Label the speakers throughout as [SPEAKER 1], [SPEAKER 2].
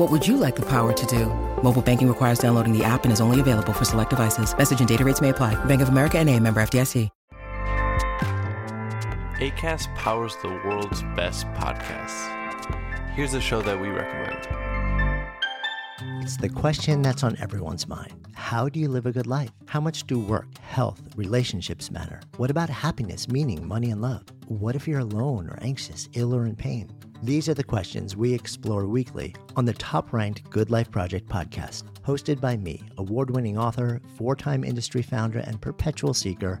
[SPEAKER 1] What would you like the power to do? Mobile banking requires downloading the app and is only available for select devices. Message and data rates may apply. Bank of America and a member FDIC.
[SPEAKER 2] ACAST powers the world's best podcasts. Here's a show that we recommend.
[SPEAKER 3] It's the question that's on everyone's mind. How do you live a good life? How much do work, health, relationships matter? What about happiness, meaning, money, and love? What if you're alone or anxious, ill or in pain? These are the questions we explore weekly on the top ranked Good Life Project podcast, hosted by me, award winning author, four time industry founder, and perpetual seeker,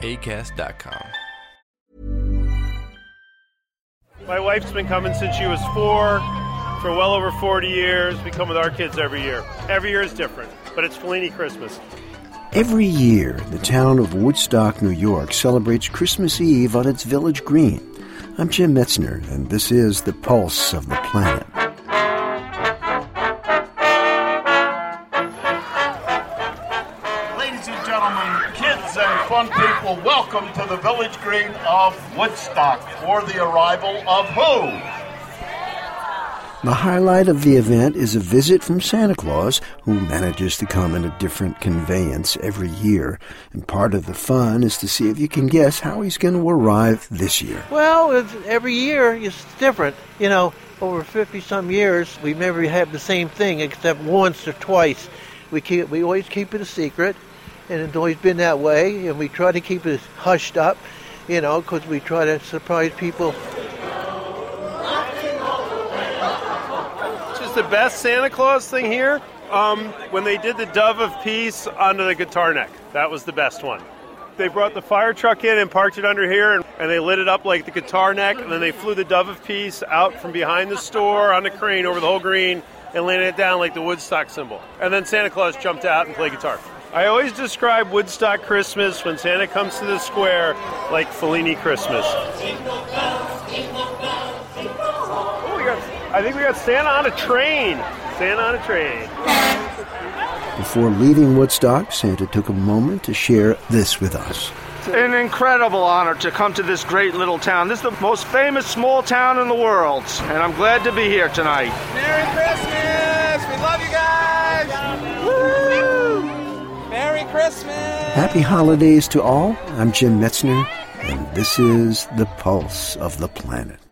[SPEAKER 2] ACAST.com.
[SPEAKER 4] My wife's been coming since she was four for well over 40 years. We come with our kids every year. Every year is different, but it's Fellini Christmas.
[SPEAKER 5] Every year, the town of Woodstock, New York celebrates Christmas Eve on its village green. I'm Jim Metzner, and this is The Pulse of the Planet.
[SPEAKER 6] Kids and fun people, welcome to the village green of Woodstock for the arrival of who?
[SPEAKER 5] The highlight of the event is a visit from Santa Claus, who manages to come in a different conveyance every year. And part of the fun is to see if you can guess how he's going to arrive this year.
[SPEAKER 7] Well, it's, every year it's different. You know, over 50 some years, we've never had the same thing except once or twice. We keep, we always keep it a secret, and it's always been that way. And we try to keep it hushed up, you know, because we try to surprise people Just
[SPEAKER 4] the best Santa Claus thing here? Um, when they did the Dove of Peace onto the guitar neck. That was the best one. They brought the fire truck in and parked it under here, and, and they lit it up like the guitar neck, and then they flew the Dove of Peace out from behind the store on the crane over the whole green and landed it down like the Woodstock symbol. And then Santa Claus jumped out and played guitar. I always describe Woodstock Christmas when Santa comes to the square like Fellini Christmas. Oh, we got, I think we got Santa on a train. Santa on a train.
[SPEAKER 5] Before leaving Woodstock, Santa took a moment to share this with us.
[SPEAKER 8] It's an incredible honor to come to this great little town. This is the most famous small town in the world, and I'm glad to be here tonight.
[SPEAKER 9] Merry Christmas! We love you guys! Christmas!
[SPEAKER 5] Happy holidays to all. I'm Jim Metzner, and this is The Pulse of the Planet.